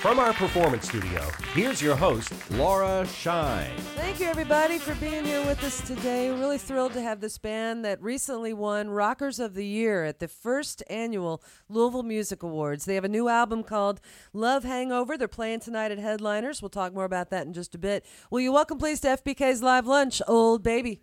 from our performance studio, here's your host, Laura Shine. Thank you, everybody, for being here with us today. Really thrilled to have this band that recently won Rockers of the Year at the first annual Louisville Music Awards. They have a new album called Love Hangover. They're playing tonight at Headliners. We'll talk more about that in just a bit. Will you welcome, please, to FBK's Live Lunch, Old Baby?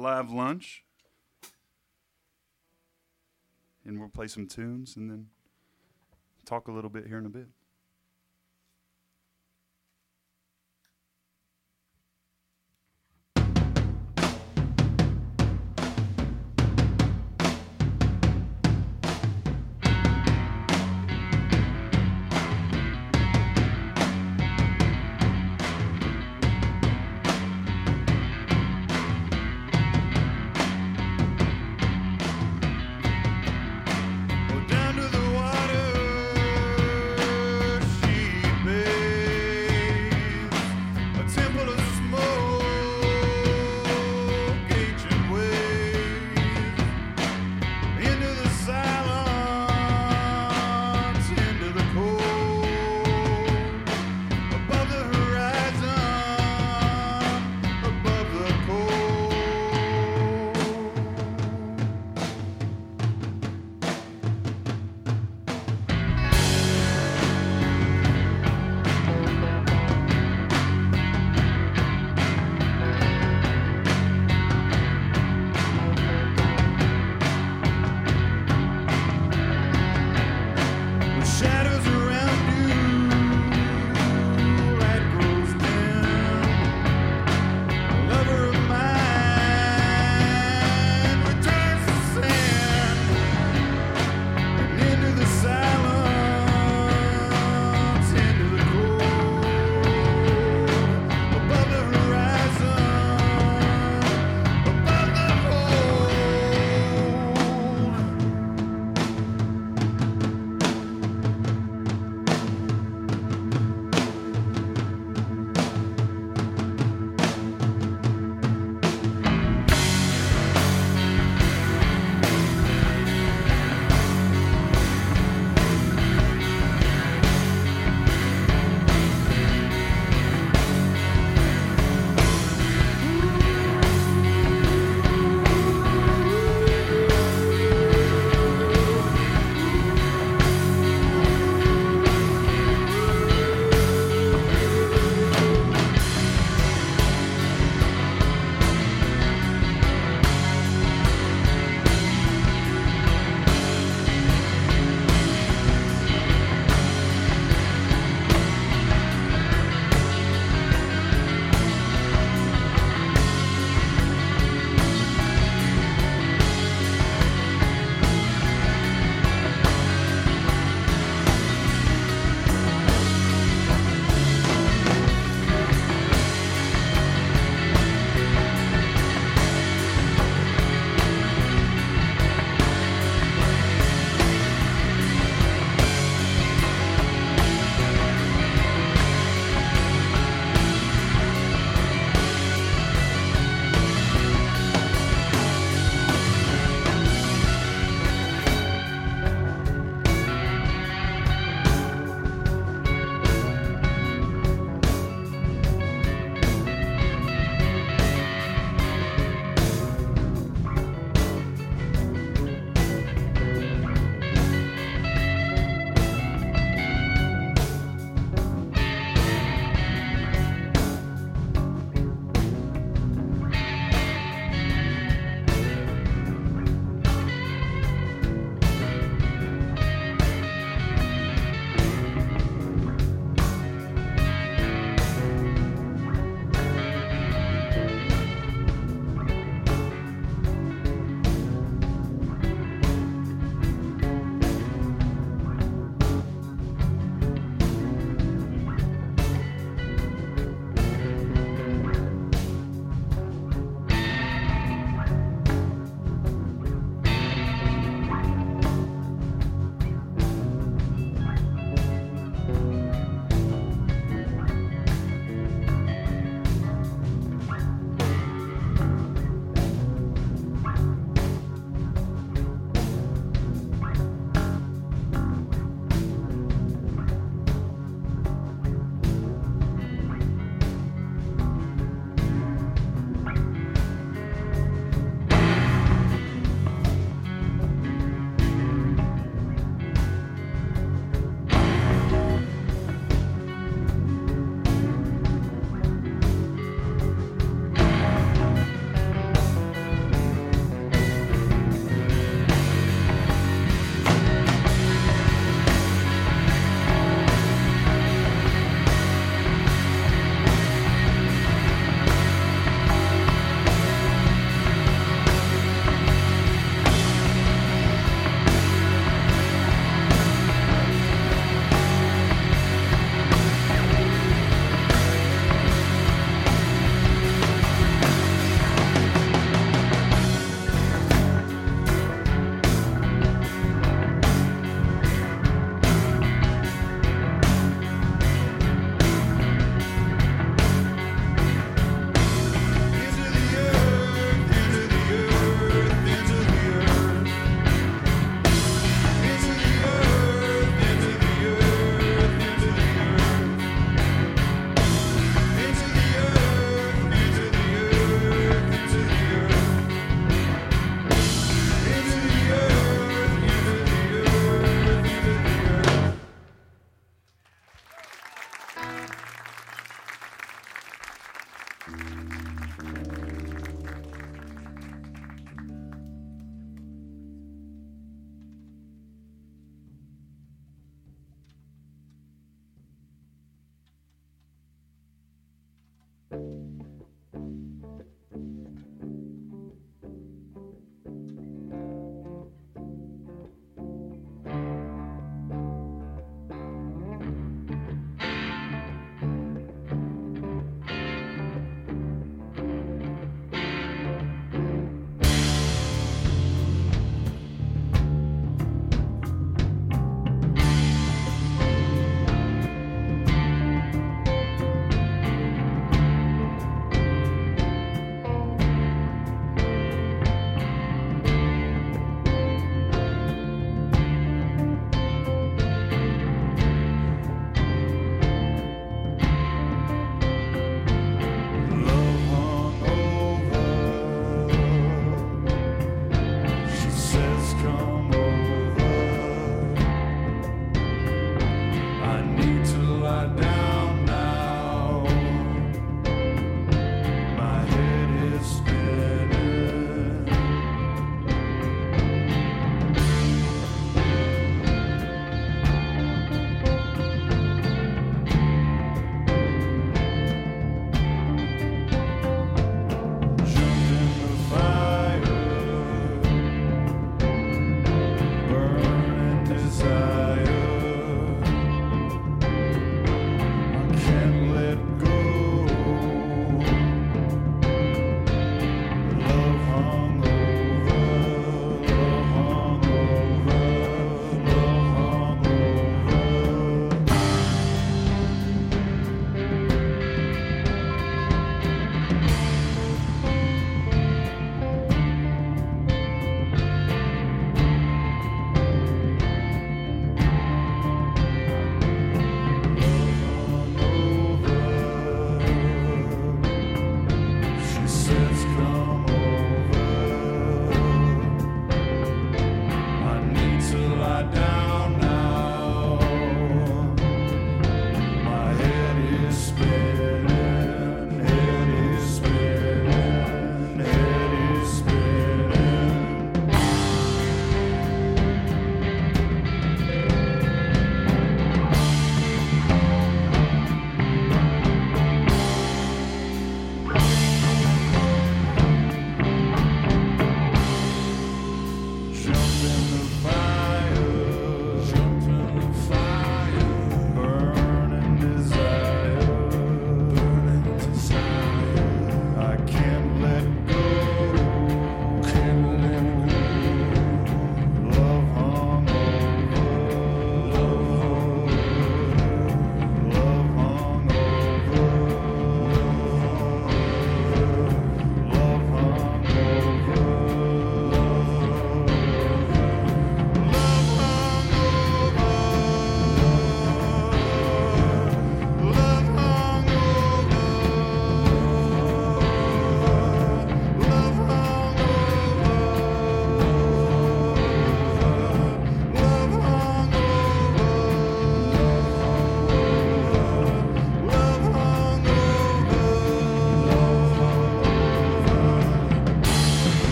Live lunch. And we'll play some tunes and then talk a little bit here in a bit.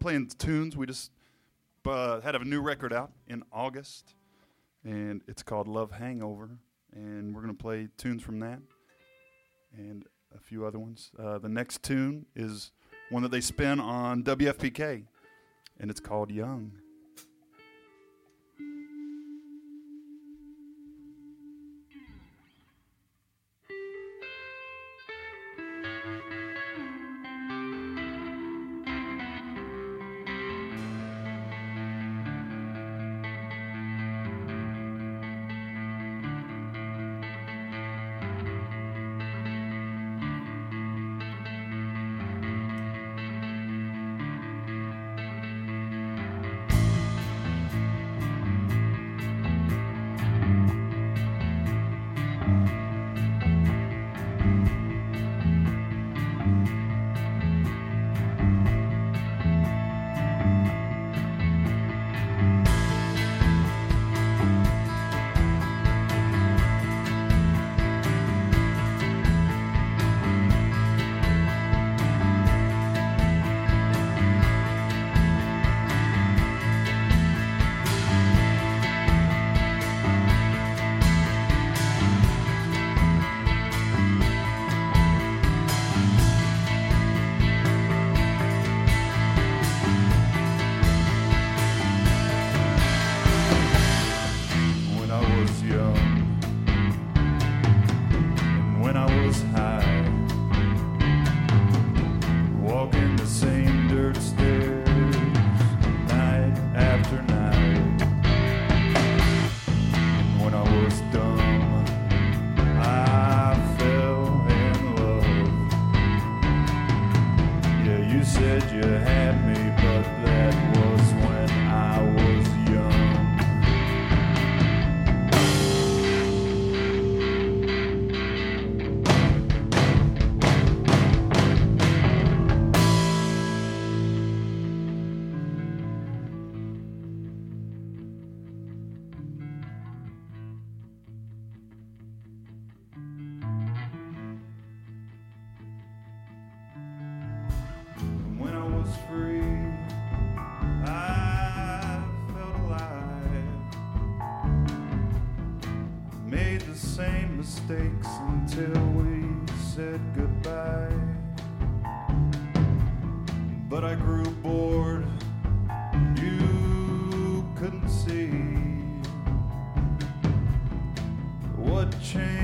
Playing tunes. We just uh, had a new record out in August, and it's called Love Hangover. And we're going to play tunes from that and a few other ones. Uh, the next tune is one that they spin on WFPK, and it's called Young. Said goodbye. But I grew bored, you couldn't see what changed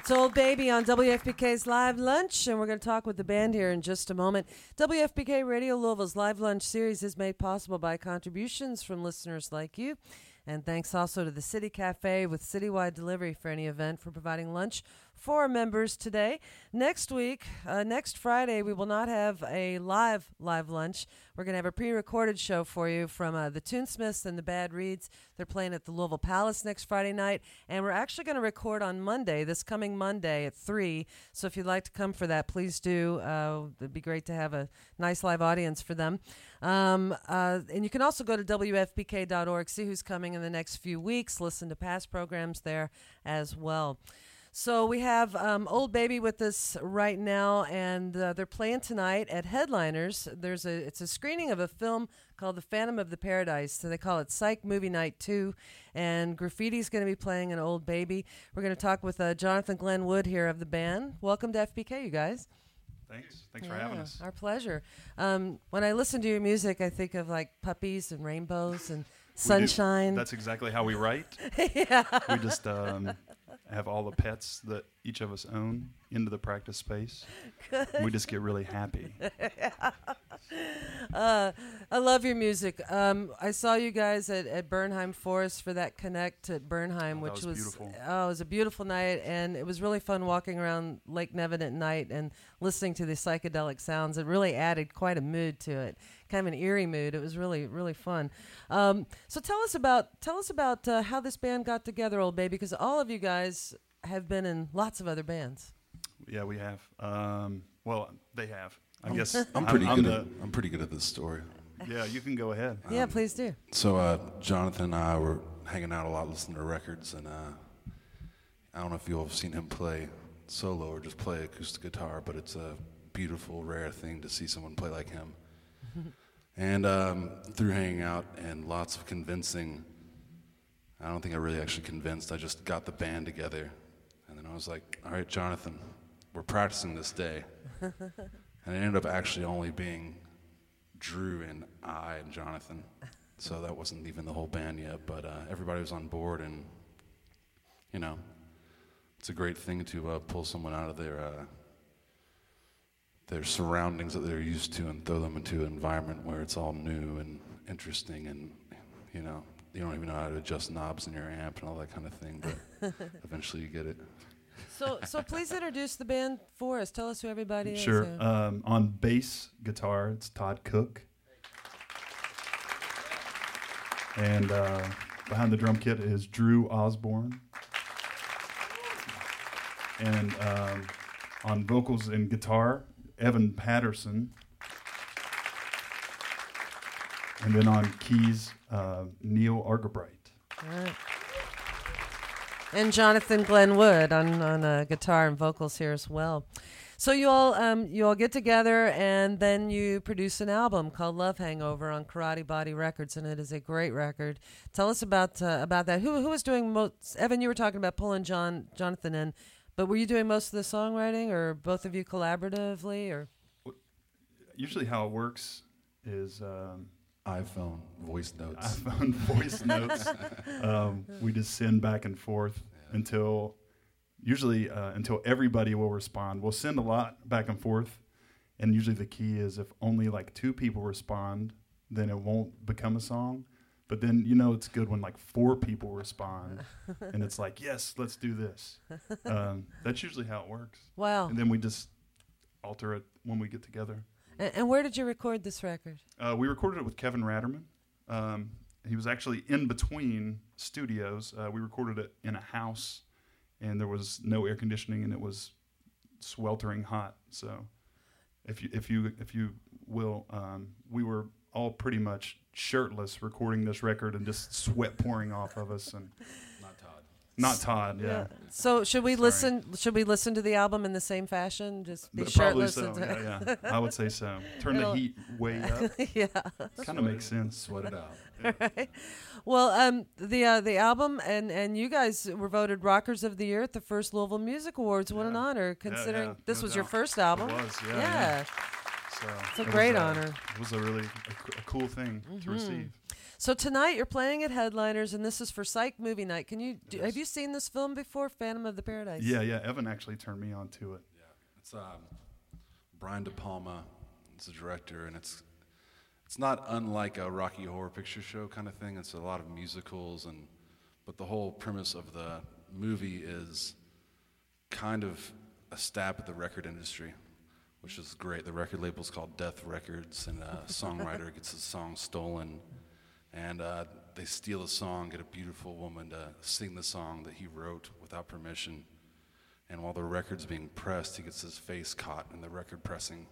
It's Old Baby on WFPK's Live Lunch, and we're going to talk with the band here in just a moment. WFPK Radio Louisville's Live Lunch series is made possible by contributions from listeners like you. And thanks also to the City Cafe with citywide delivery for any event for providing lunch for members today. Next week, uh, next Friday, we will not have a live live lunch. We're going to have a pre-recorded show for you from uh, the Toonsmiths and the Bad Reeds. They're playing at the Louisville Palace next Friday night, and we're actually going to record on Monday, this coming Monday at three. So if you'd like to come for that, please do. Uh, it'd be great to have a nice live audience for them. Um, uh, and you can also go to WFPK.org, see who's coming in the next few weeks, listen to past programs there as well. So we have um, Old Baby with us right now, and uh, they're playing tonight at Headliners. There's a it's a screening of a film called The Phantom of the Paradise. So they call it Psych Movie Night Two, and Graffiti's going to be playing an Old Baby. We're going to talk with uh, Jonathan Glen Wood here of the band. Welcome to FPK, you guys. Thanks. Thanks for having us. Our pleasure. Um, when I listen to your music, I think of like puppies and rainbows and sunshine. That's exactly how we write. yeah. We just um, have all the pets that each of us own into the practice space. We just get really happy. Uh, I love your music. Um, I saw you guys at, at Bernheim Forest for that Connect at Bernheim, Oh, which was beautiful. oh, it was a beautiful night, and it was really fun walking around Lake Nevin at night and listening to the psychedelic sounds. It really added quite a mood to it, kind of an eerie mood. It was really really fun. Um, so tell us about tell us about uh, how this band got together, old baby, because all of you guys have been in lots of other bands. Yeah, we have. Um, well, they have. I guess I'm pretty good. the, at, I'm pretty good at this story. yeah, you can go ahead. yeah, please do. So uh, Jonathan and I were hanging out a lot, listening to records, and uh, I don't know if you all have seen him play solo or just play acoustic guitar, but it's a beautiful, rare thing to see someone play like him. and um, through hanging out and lots of convincing, I don't think I really actually convinced. I just got the band together, and then I was like, "All right, Jonathan, we're practicing this day." and it ended up actually only being Drew and I and Jonathan. So that wasn't even the whole band yet, but uh, everybody was on board, and you know, it's a great thing to uh, pull someone out of their uh, their surroundings that they're used to and throw them into an environment where it's all new and interesting, and you know, you don't even know how to adjust knobs in your amp and all that kind of thing, but eventually you get it. So, so please introduce the band for us. Tell us who everybody is. Sure. Um, on bass guitar, it's Todd Cook. And uh, behind the drum kit is Drew Osborne. And um, on vocals and guitar, Evan Patterson. And then on keys, uh, Neil Argabright. right. And Jonathan Glen Wood on on uh, guitar and vocals here as well. So you all um, you all get together and then you produce an album called Love Hangover on Karate Body Records, and it is a great record. Tell us about uh, about that. Who who was doing most? Evan, you were talking about pulling John Jonathan in, but were you doing most of the songwriting, or both of you collaboratively, or? Usually, how it works is um, iPhone voice notes. iPhone voice notes. Um, we just send back and forth until usually uh, until everybody will respond. We'll send a lot back and forth, and usually the key is if only like two people respond, then it won't become a song. But then you know it's good when like four people respond, and it's like yes, let's do this. Um, that's usually how it works, Wow. and then we just alter it when we get together. And, and where did you record this record? Uh, we recorded it with Kevin Ratterman. Um, he was actually in between studios. Uh, we recorded it in a house, and there was no air conditioning, and it was sweltering hot. So, if you if you if you will, um, we were all pretty much shirtless recording this record, and just sweat pouring off of us, and Not Todd. not Todd. Yeah, So should we Sorry. listen? Should we listen to the album in the same fashion? Just be But probably shirtless. so. and- Yeah, yeah, I would say so. Turn the It'll- heat way up. yeah. kind of makes sense. Sweat it out. Well, um, the uh, the album and and you guys were voted Rockers of the Year at the first Louisville Music Awards. What an honor, considering yeah, this no was your first album. It was, yeah. Yeah. yeah. So It's a it was, great uh, honor. Mm-hmm. It was a really a, a cool thing to receive. So tonight you're playing at Headliners, and this is for Psych Movie Night. Can you do, have you seen this film before, Phantom of the Paradise? Yeah, yeah. Evan actually turned me on to it. Yeah, it's um, Brian De Palma. It's the director, and it's it's not unlike a Rocky Horror Picture Show kind of thing. It's a lot of musicals, and but the whole premise of the movie is kind of a stab at the record industry, which is great. The record label's called Death Records, and a songwriter gets his song stolen, and uh, they steal the song, get a beautiful woman to sing the song that he wrote without permission. And while the record's being pressed, he gets his face caught in the record pressing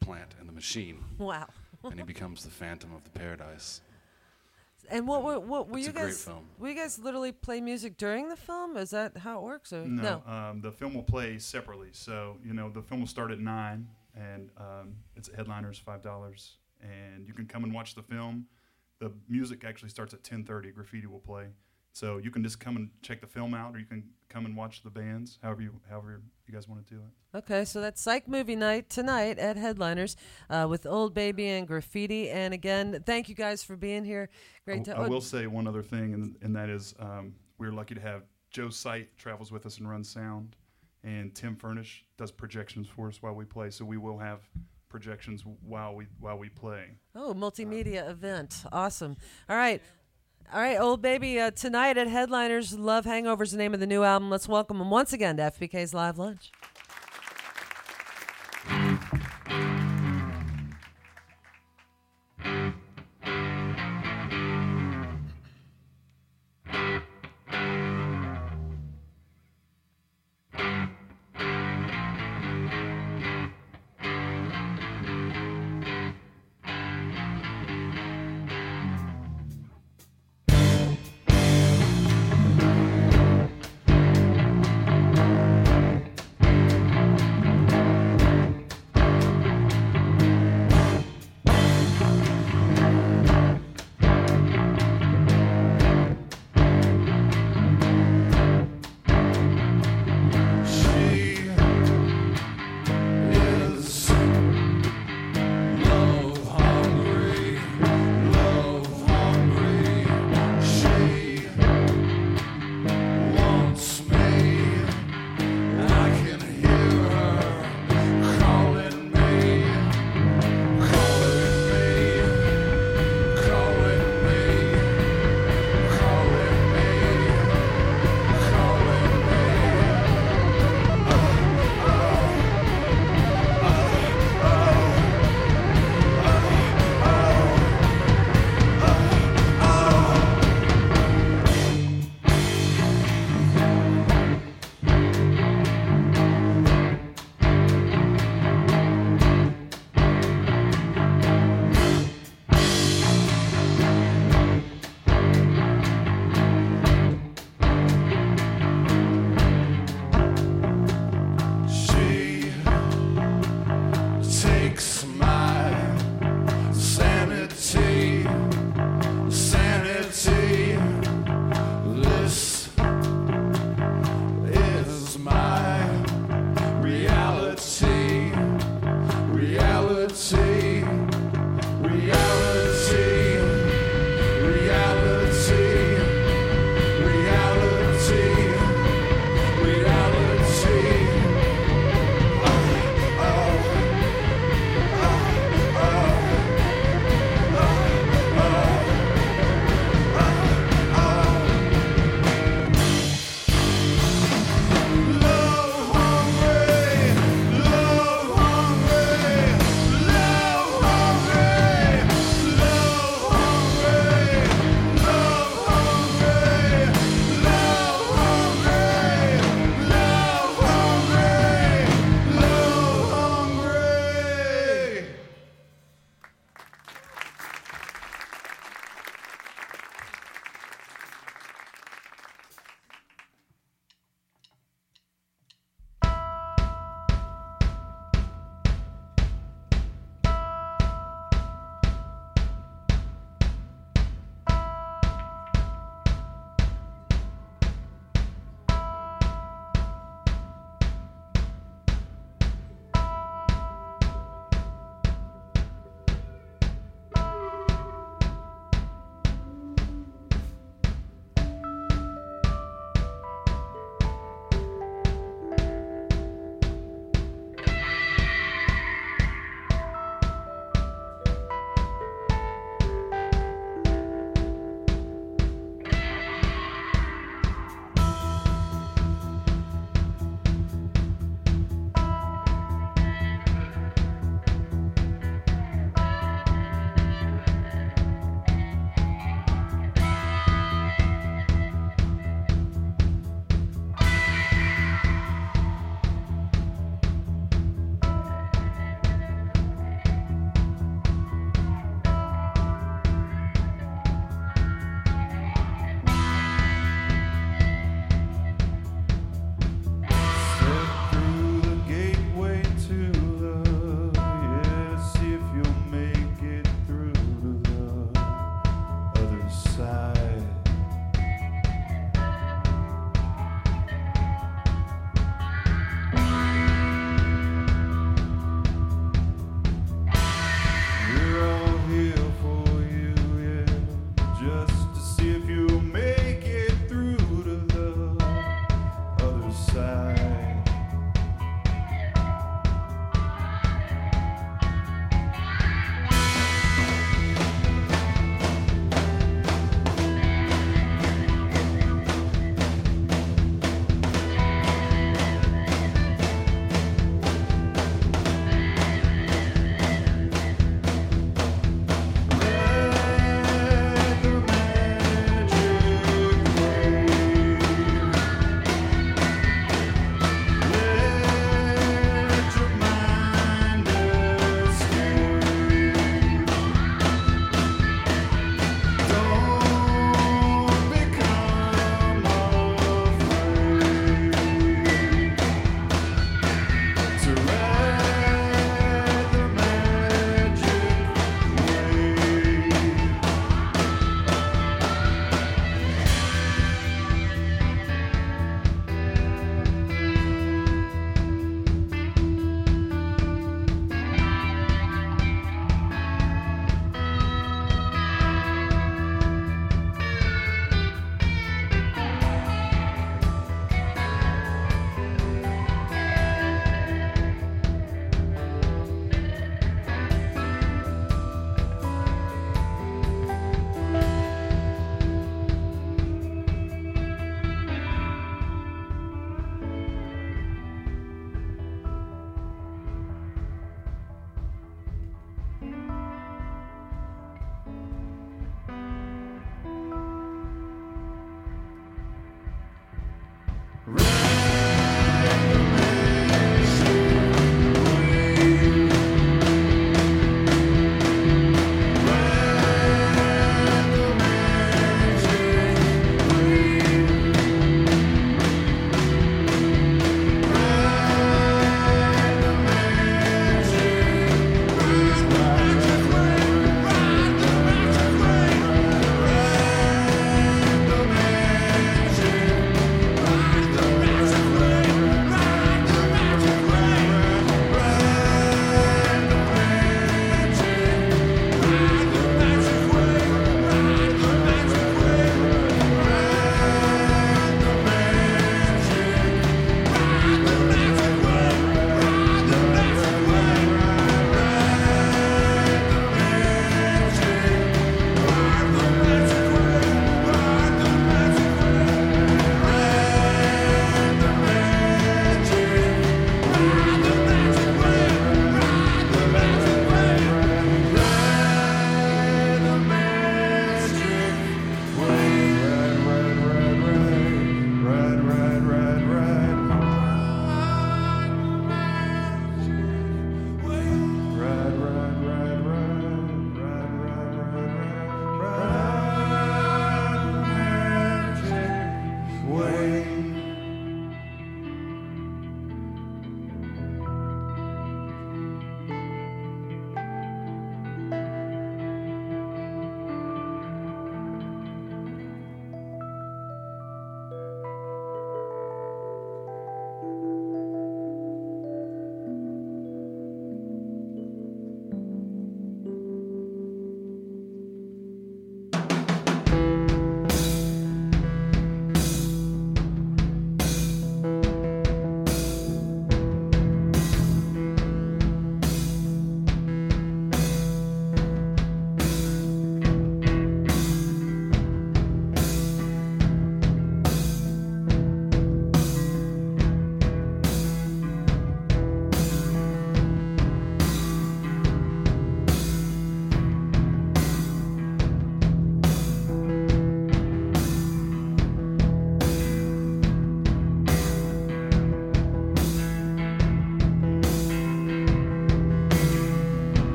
plant and the machine, Wow. and he becomes the Phantom of the Paradise. And what were what were It's you a great guys? film. Were you guys literally play music during the film? Is that how it works? Or No, Um, the film will play separately. So you know, the film will start at nine, and um, it's a headliners five dollars, and you can come and watch the film. The music actually starts at ten thirty. Graffiti will play, so you can just come and check the film out, or you can come and watch the bands. However you however you guys want to do it. Okay, so that's Psych Movie Night tonight at Headliners uh, with Old Baby and Graffiti. And again, thank you guys for being here. Great I, to I will say one other thing, and, and that is um, we're lucky to have Joe Sight travels with us and runs sound, and Tim Furnish does projections for us while we play. So we will have projections while we while we play. Oh, multimedia event. Awesome. All right. All right, old baby. Uh, tonight at Headliners, Love Hangovers, the name of the new album. Let's welcome them once again to FBK's Live Lunch.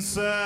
Distant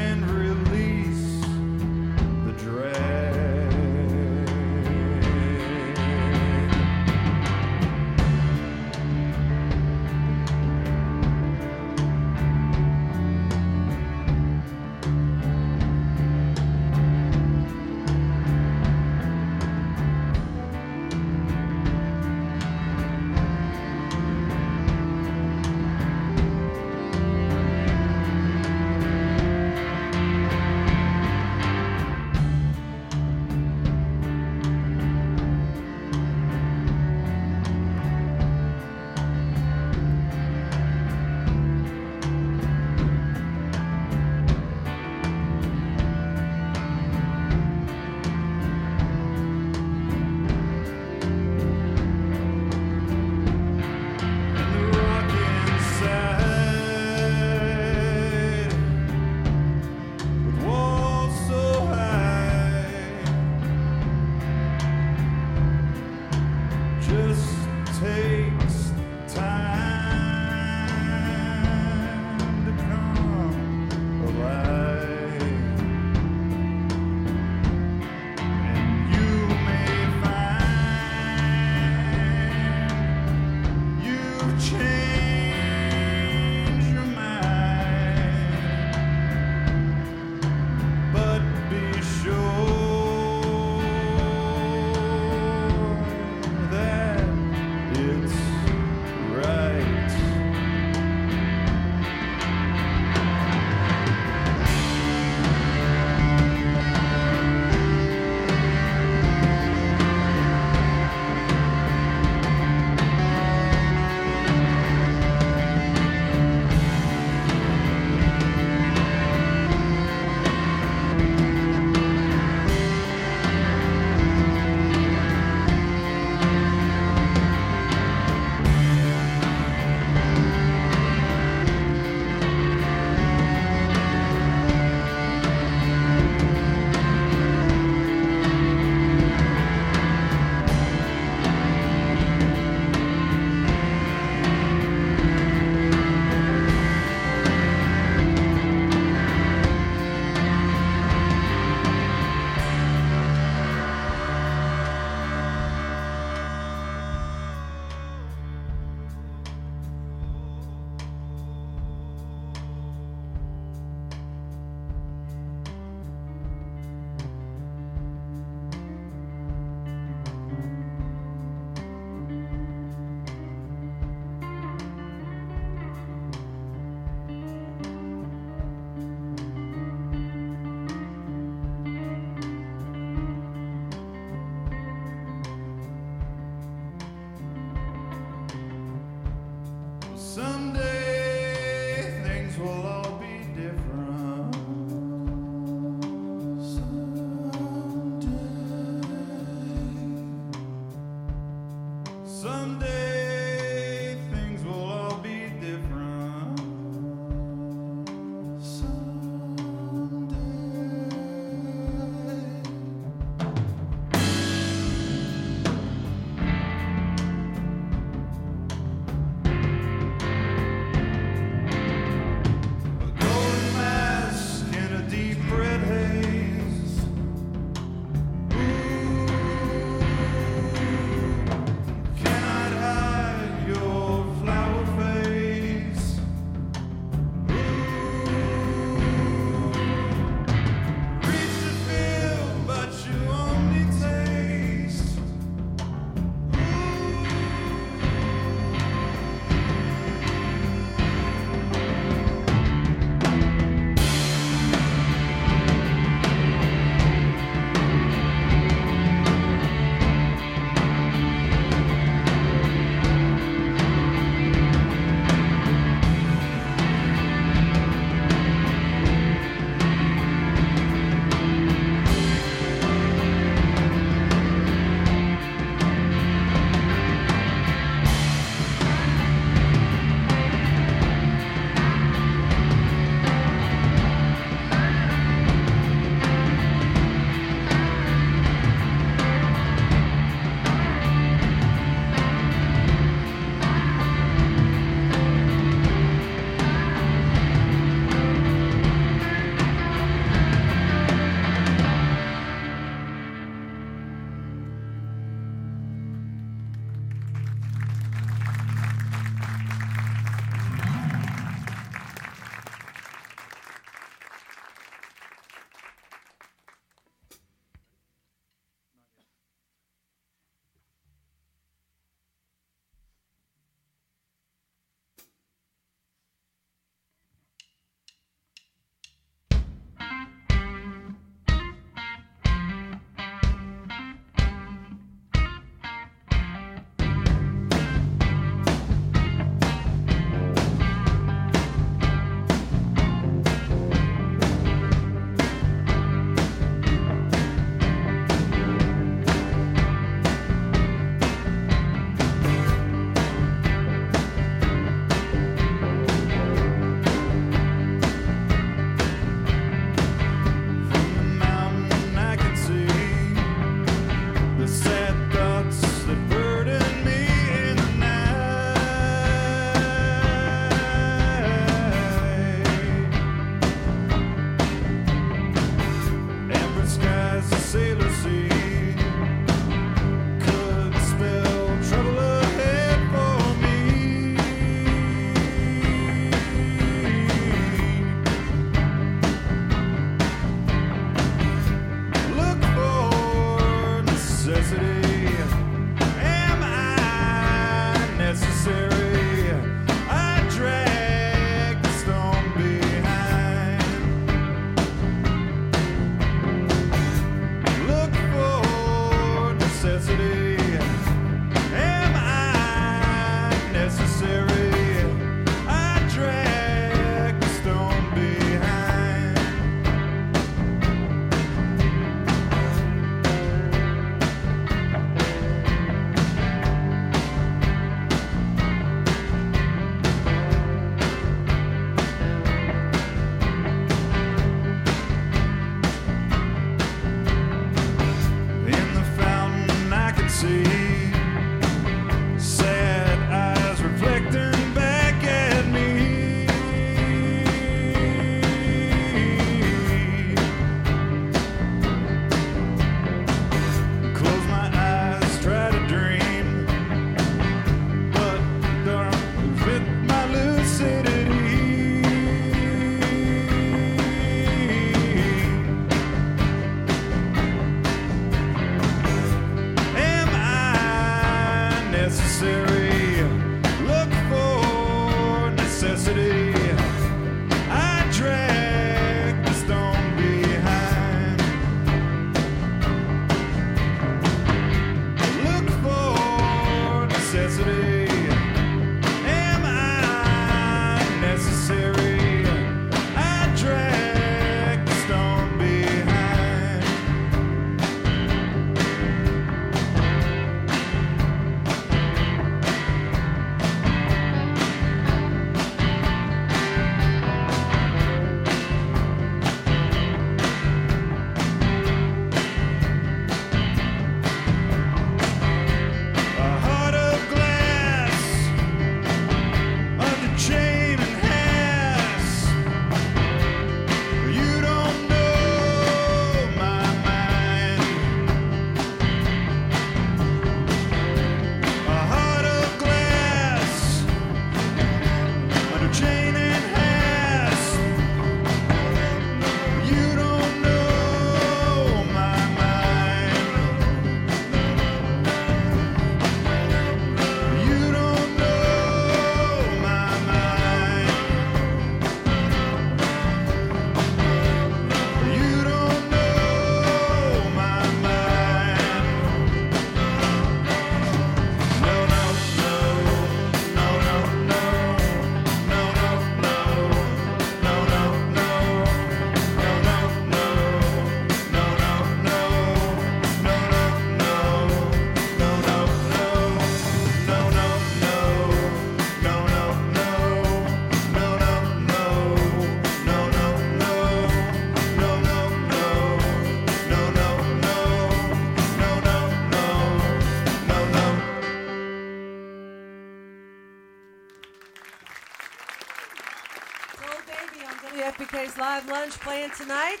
tonight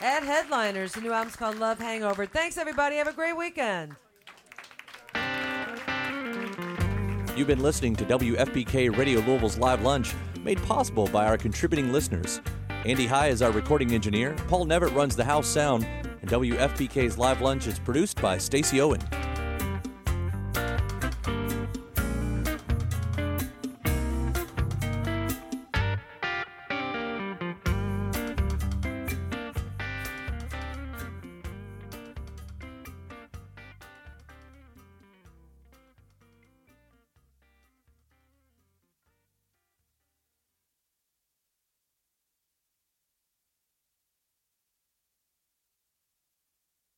at Headliners. The new album's called Love Hangover. Thanks, everybody. Have a great weekend. You've been listening to WFPK Radio Louisville's Live Lunch, made possible by our contributing listeners. Andy High is our recording engineer, Paul Nevitt runs the house sound, and WFPK's Live Lunch is produced by Stacy Owen.